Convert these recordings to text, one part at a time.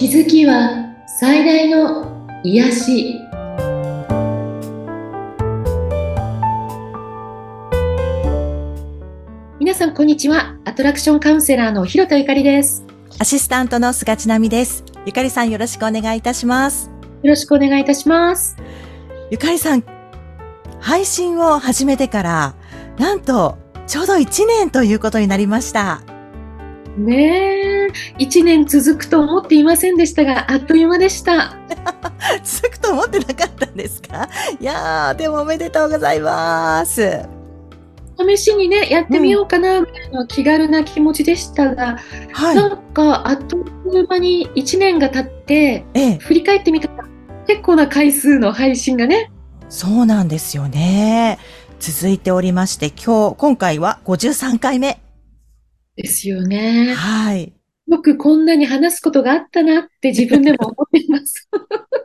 気づきは最大の癒し。皆さんこんにちは。アトラクションカウンセラーの広田ゆかりです。アシスタントの菅千奈美です。ゆかりさんよろしくお願いいたします。よろしくお願いいたします。ゆかりさん配信を始めてからなんとちょうど1年ということになりましたねえ、一年続くと思っていませんでしたが、あっという間でした。続くと思ってなかったんですか？いやー、でもおめでとうございます。試しにね、やってみようかな、みたいな気軽な気持ちでしたが、はい、なんか、あっという間に1年が経って、ええ、振り返ってみたら、結構な回数の配信がね。そうなんですよね。続いておりまして、今日、今回は53回目。ですよね。はい。よくこんなに話すことがあったなって自分でも思っています。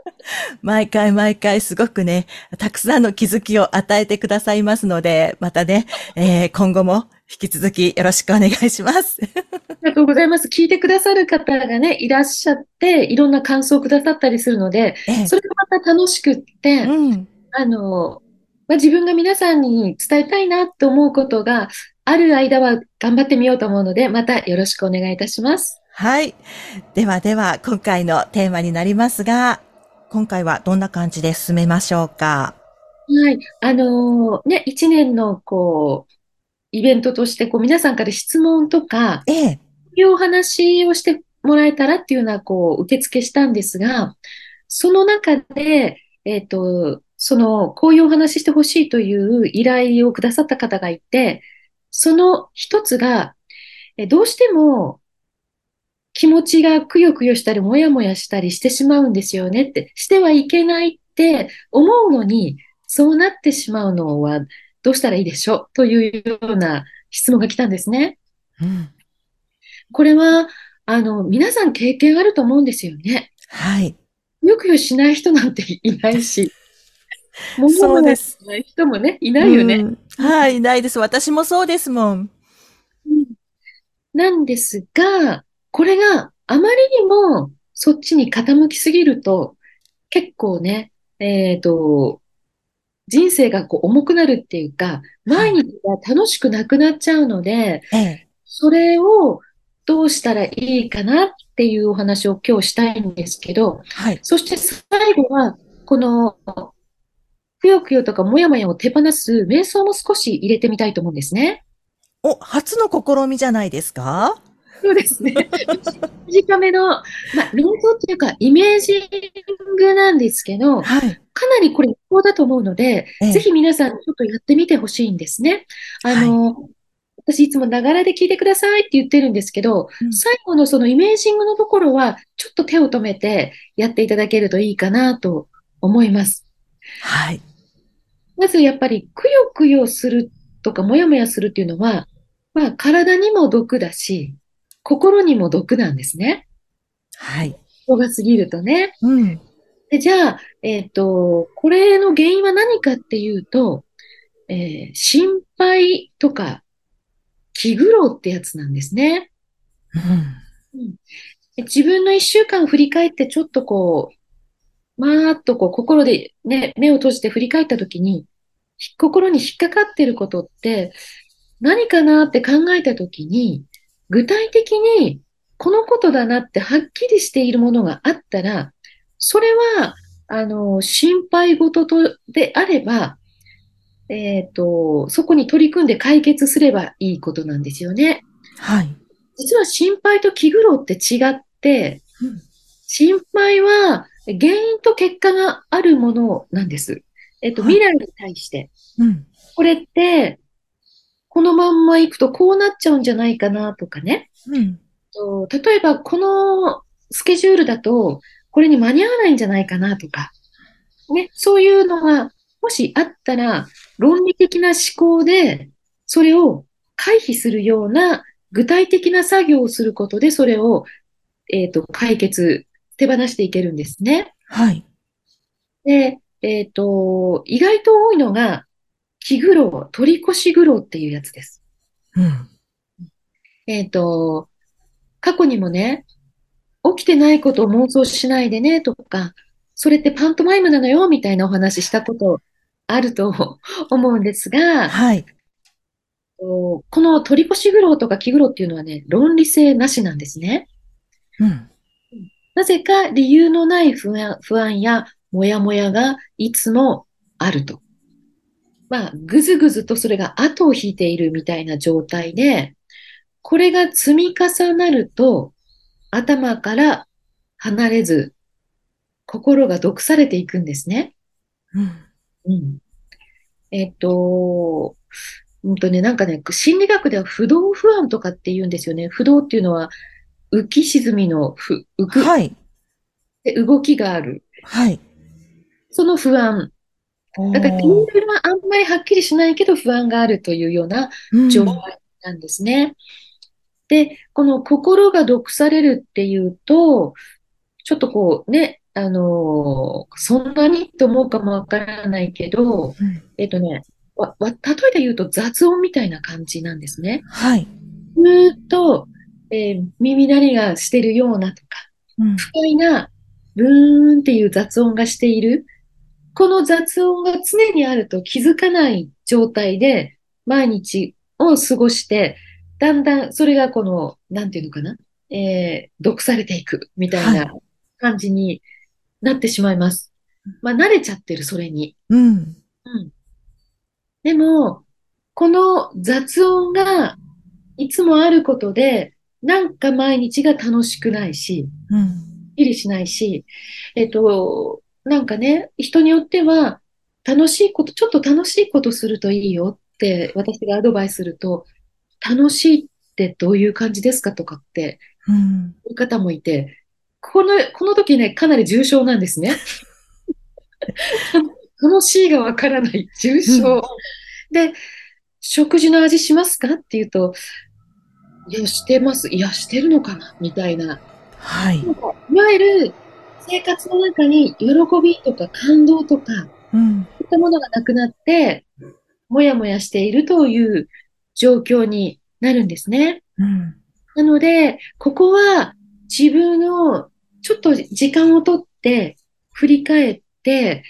毎回毎回すごくね、たくさんの気づきを与えてくださいますので、またね、えー、今後も引き続きよろしくお願いします。ありがとうございます。聞いてくださる方がね、いらっしゃって、いろんな感想をくださったりするので、ええ、それがまた楽しくって、うん、あの、まあ、自分が皆さんに伝えたいなって思うことがある間は頑張ってみようと思うので、またよろしくお願いいたします。はい。ではでは、今回のテーマになりますが、今回はどんな感じで進めましょうか？はい。あのー、ね、一年の、こう、イベントとして、こう、皆さんから質問とか、ええ。いうお話をしてもらえたらっていうのは、こう、受付したんですが、その中で、えっ、ー、と、その、こういうお話してほしいという依頼をくださった方がいて、その一つが、どうしても気持ちがくよくよしたり、もやもやしたりしてしまうんですよねって、してはいけないって思うのに、そうなってしまうのはどうしたらいいでしょう？というような質問が来たんですね。うん、これは、あの、皆さん経験あると思うんですよね。はい。よくよしない人なんていないし。そうです。人もね、いないよね。はい、いないです。私もそうですもん。うん、なんですが、これがあまりにもそっちに傾きすぎると、結構ね、えっ、ー、と、人生がこう重くなるっていうか、毎日が楽しくなくなっちゃうので、はい、それをどうしたらいいかなっていうお話を今日したいんですけど、はい、そして最後は、このくよくよとかもやもやを手放す瞑想も少し入れてみたいと思うんですね。お、初の試みじゃないですか？そうですね。短めの、まあ、瞑想っていうか、イメージングなんですけど、はい、かなりこれ有効だと思うので、ええ、ぜひ皆さんちょっとやってみてほしいんですね。あの、はい、私いつもながらで聞いてくださいって言ってるんですけど、うん、最後のそのイメージングのところは、ちょっと手を止めてやっていただけるといいかなと思います。はい。まずやっぱり、くよくよするとか、もやもやするっていうのは、まあ、体にも毒だし、心にも毒なんですね。はい。人が過ぎるとね。うん。でじゃあ、えっ、ー、と、これの原因は何かっていうと、えー、心配とか、気苦労ってやつなんですね。うん、うん、自分の一週間を振り返ってちょっとこう、まーっとこう心でね、目を閉じて振り返ったときに、心に引っかかってることって何かなって考えたときに、具体的にこのことだなってはっきりしているものがあったら、それは、あの、心配事とであれば、えっ、ー、と、そこに取り組んで解決すればいいことなんですよね。はい。実は心配と気苦労って違って、うん、心配は原因と結果があるものなんです。えっと、未来に対して。うん、これって、このまんま行くとこうなっちゃうんじゃないかなとかね。うん、と例えば、このスケジュールだと、これに間に合わないんじゃないかなとか。ね、そういうのが、もしあったら、論理的な思考で、それを回避するような具体的な作業をすることで、それを、えっ、ー、と、解決手放していけるんですね。はい。で、えっ、ー、と、意外と多いのが、気苦労、取り越し苦労っていうやつです。うん。えっ、ー、と、過去にもね、起きてないことを妄想しないでねとか、それってパントマイムなのよみたいなお話したことあると思うんですが、はい。この取り越し苦労とか気苦労っていうのはね、論理性なしなんですね。うん。なぜか理由のない不安不安やもやもやがいつもあると。まあ、ぐずぐずとそれが後を引いているみたいな状態で、これが積み重なると、頭から離れず、心が毒されていくんですね。うん。うん。えっと、うんとね、なんかね、心理学では不動不安とかって言うんですよね。不動っていうのは、浮き沈みのふ、浮く。はい。で、動きがある。はい。その不安。だから、理由はあんまりはっきりしないけど不安があるというような状態なんですね。うんで、この心が毒されるっていうと、ちょっとこうね、あのー、そんなにと思うかもわからないけど、うん、えっとね、わ、わ、例えて言うと雑音みたいな感じなんですね。はい。ずっと、えー、耳鳴りがしてるようなとか、うん、不快なブーンっていう雑音がしている。この雑音が常にあると気づかない状態で毎日を過ごして、だんだんそれがこの、なんていうのかな、えー、毒されていくみたいな感じになってしまいます。はい、まあ、慣れちゃってる、それに。うん。うん。でも、この雑音がいつもあることで、なんか毎日が楽しくないし、うん。きりしないし、えっ、と、なんかね、人によっては、楽しいこと、ちょっと楽しいことするといいよって私がアドバイスすると、楽しいってどういう感じですかとかって、うん、いう方もいて、この、この時ね、かなり重症なんですね。楽しいがわからない重症、うん、で、食事の味しますかって言うと、いや、してます。いや、してるのかな？みたいな。はい。いわゆる生活の中に喜びとか感動とか、うん、そういったものがなくなって、もやもやしているという状況になるんですね。うん、なので、ここは自分のちょっと時間をとって振り返って、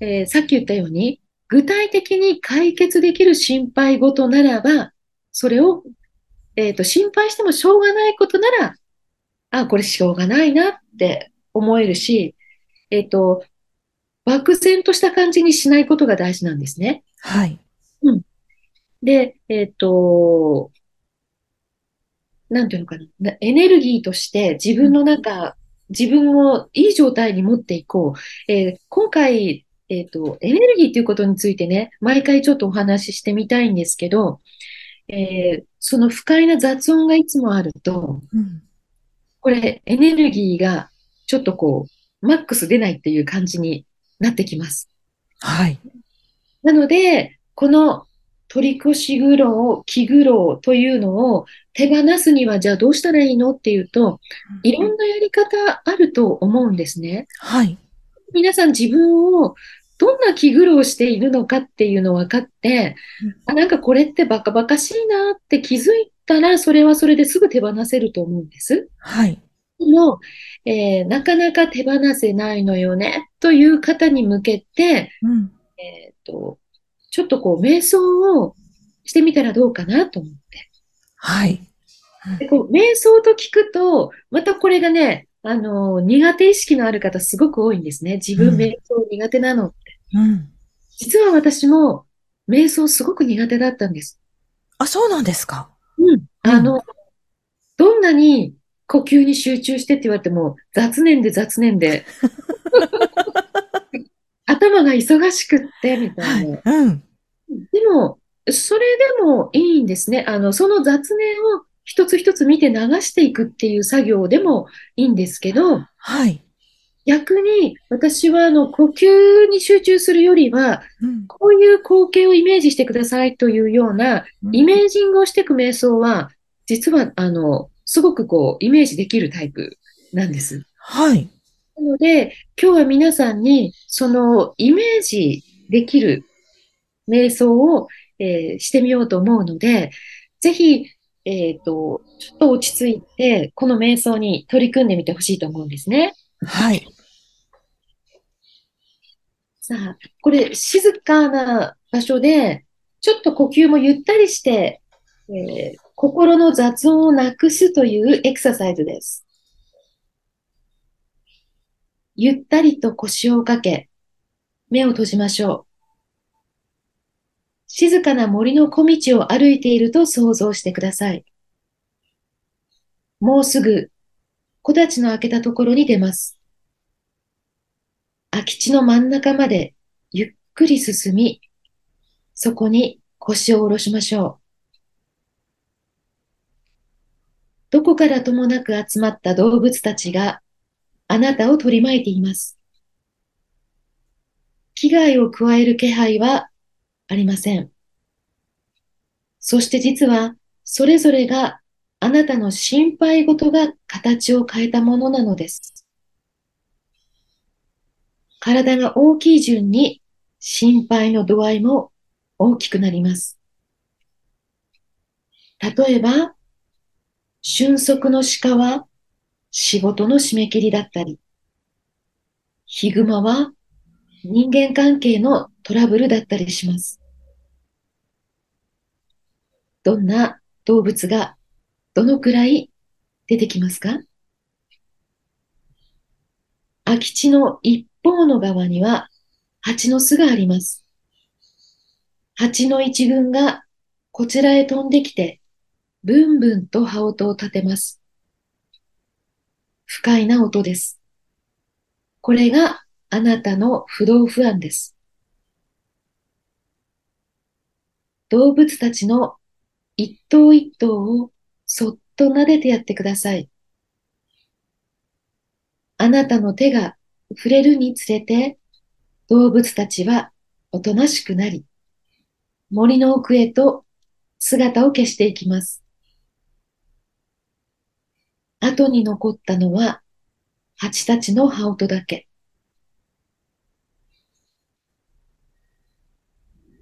えー、さっき言ったように、具体的に解決できる心配事ならば、それを、えっ、ー、と、心配してもしょうがないことなら、あ、これしょうがないなって思えるし、えっ、ー、と、漠然とした感じにしないことが大事なんですね。はい。うん。で、えっ、ー、と、なんていうのかな、エネルギーとして自分の中、自分をいい状態に持っていこう。えー、今回、えっ、ー、と、エネルギーということについてね、毎回ちょっとお話ししてみたいんですけど、えー、その不快な雑音がいつもあると、うん、これエネルギーがちょっとこう、マックス出ないっていう感じになってきます。はい。なので、この取り越し苦労、気苦労というのを手放すにはじゃあどうしたらいいのっていうと、いろんなやり方あると思うんですね。はい。皆さん自分をどんな気苦労しているのかっていうのを分かって、あ、なんかこれってバカバカしいなって気づいたら、それはそれですぐ手放せると思うんです。はい。でも、えー、なかなか手放せないのよねという方に向けて、うん、えっ、と、ちょっとこう、瞑想をしてみたらどうかなと思って。はい。でこう瞑想と聞くと、またこれがね、あの、苦手意識のある方すごく多いんですね。自分瞑想苦手なのって。うん。実は私も瞑想すごく苦手だったんです。あ、そうなんですか？うん。あの、どんなに呼吸に集中してって言われても、雑念で雑念で。頭が忙しくって、みたいな。はい、うん。でも、それでもいいんですね。あの、その雑念を一つ一つ見て流していくっていう作業でもいいんですけど、はい。逆に私はあの呼吸に集中するよりは、うん、こういう光景をイメージしてくださいというようなイメージングをしていく瞑想は、実はあの、すごくこうイメージできるタイプなんです。はい。なので、今日は皆さんに、そのイメージできる瞑想を、えー、してみようと思うので、ぜひ、えっ、ー、と、ちょっと落ち着いて、この瞑想に取り組んでみてほしいと思うんですね。はい。さあ、これ静かな場所で、ちょっと呼吸もゆったりして、えー、心の雑音をなくすというエクササイズです。ゆったりと腰をかけ、目を閉じましょう。静かな森の小道を歩いていると想像してください。もうすぐ木立の開けたところに出ます。空き地の真ん中までゆっくり進み、そこに腰を下ろしましょう。どこからともなく集まった動物たちがあなたを取り巻いています。危害を加える気配はありません。そして実はそれぞれがあなたの心配事が形を変えたものなのです。体が大きい順に心配の度合いも大きくなります。例えば、瞬足の鹿は仕事の締め切りだったり、ヒグマは人間関係のトラブルだったりします。どんな動物がどのくらい出てきますか？空き地の一方の側には蜂の巣があります。蜂の一群がこちらへ飛んできて、ブンブンと羽音を立てます。不快な音です。これがあなたの不動不安です。動物たちの一頭一頭をそっと撫でてやってください。あなたの手が触れるにつれて動物たちはおとなしくなり、森の奥へと姿を消していきます。後に残ったのは蜂たちの羽音だけ。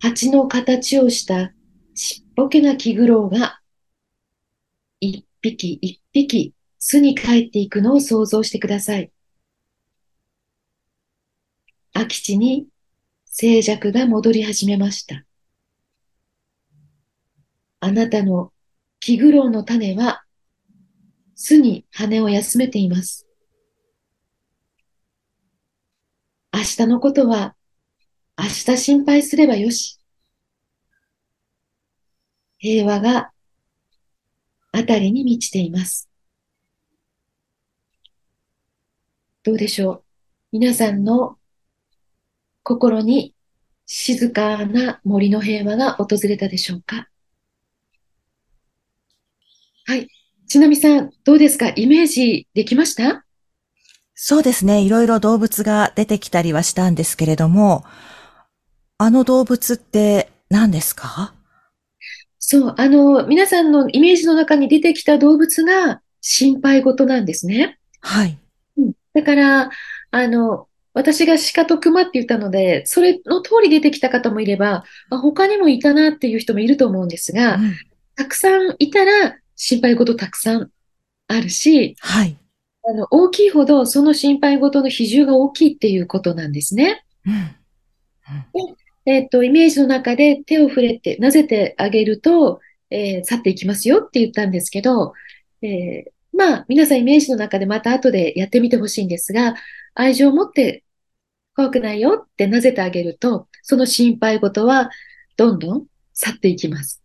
蜂の形をしたちっぽけな気苦労が匹一匹巣に帰っていくのを想像してください。空き地に静寂が戻り始めました。あなたの気苦労の種は巣に羽を休めています。明日のことは明日心配すればよし。平和があたりに満ちています。どうでしょう？皆さんの心に静かな森の平和が訪れたでしょうか？はい。ちなみさん、どうですか？イメージできました？そうですね。いろいろ動物が出てきたりはしたんですけれども、あの動物って何ですか？そう、あの、皆さんのイメージの中に出てきた動物が心配事なんですね。はい。うん、だから、あの、私が鹿と熊って言ったので、それの通り出てきた方もいれば、あ他にもいたなっていう人もいると思うんですが、うん、たくさんいたら心配事たくさんあるし、はい。あの、大きいほどその心配事の比重が大きいっていうことなんですね。うん。うんえっと、イメージの中で手を触れて、なぜてあげると、えー、去っていきますよって言ったんですけど、えー、まあ、皆さんイメージの中でまた後でやってみてほしいんですが、愛情を持って怖くないよってなぜてあげると、その心配事はどんどん去っていきます。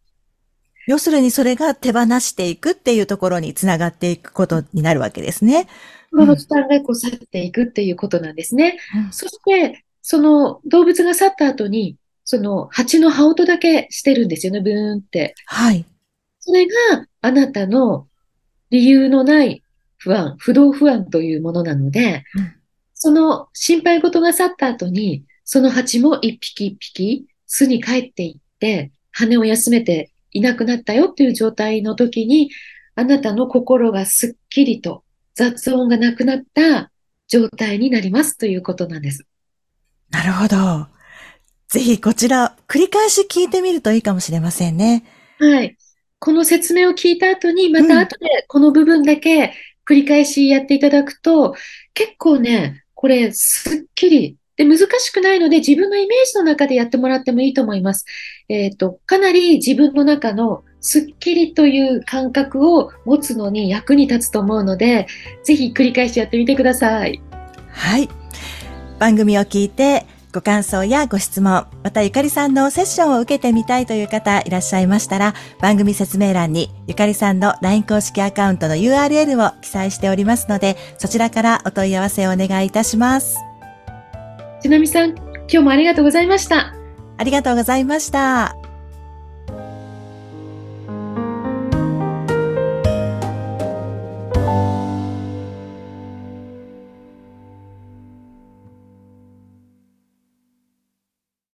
要するにそれが手放していくっていうところにつながっていくことになるわけですね。この負担がこう去っていくっていうことなんですね。うん、そして、その動物が去った後に、その蜂の羽音だけしてるんですよね、ブーンって。はい。それがあなたの理由のない不安、不動不安というものなので、うん、その心配事が去った後に、その蜂も一匹一匹巣に帰っていって、羽を休めていなくなったよっていう状態の時に、あなたの心がすっきりと雑音がなくなった状態になりますということなんです。なるほど。ぜひこちら、繰り返し聞いてみるといいかもしれませんね。はい。この説明を聞いた後に、また後でこの部分だけ繰り返しやっていただくと、うん、結構ね、これ、すっきりで、難しくないので、自分のイメージの中でやってもらってもいいと思います。えっ、ー、と、かなり自分の中のスッキリという感覚を持つのに役に立つと思うので、ぜひ繰り返しやってみてください。はい。番組を聞いて、ご感想やご質問、またゆかりさんのセッションを受けてみたいという方いらっしゃいましたら、番組説明欄にゆかりさんの LINE 公式アカウントの URL を記載しておりますので、そちらからお問い合わせをお願いいたします。ちなみさん、今日もありがとうございました。ありがとうございました。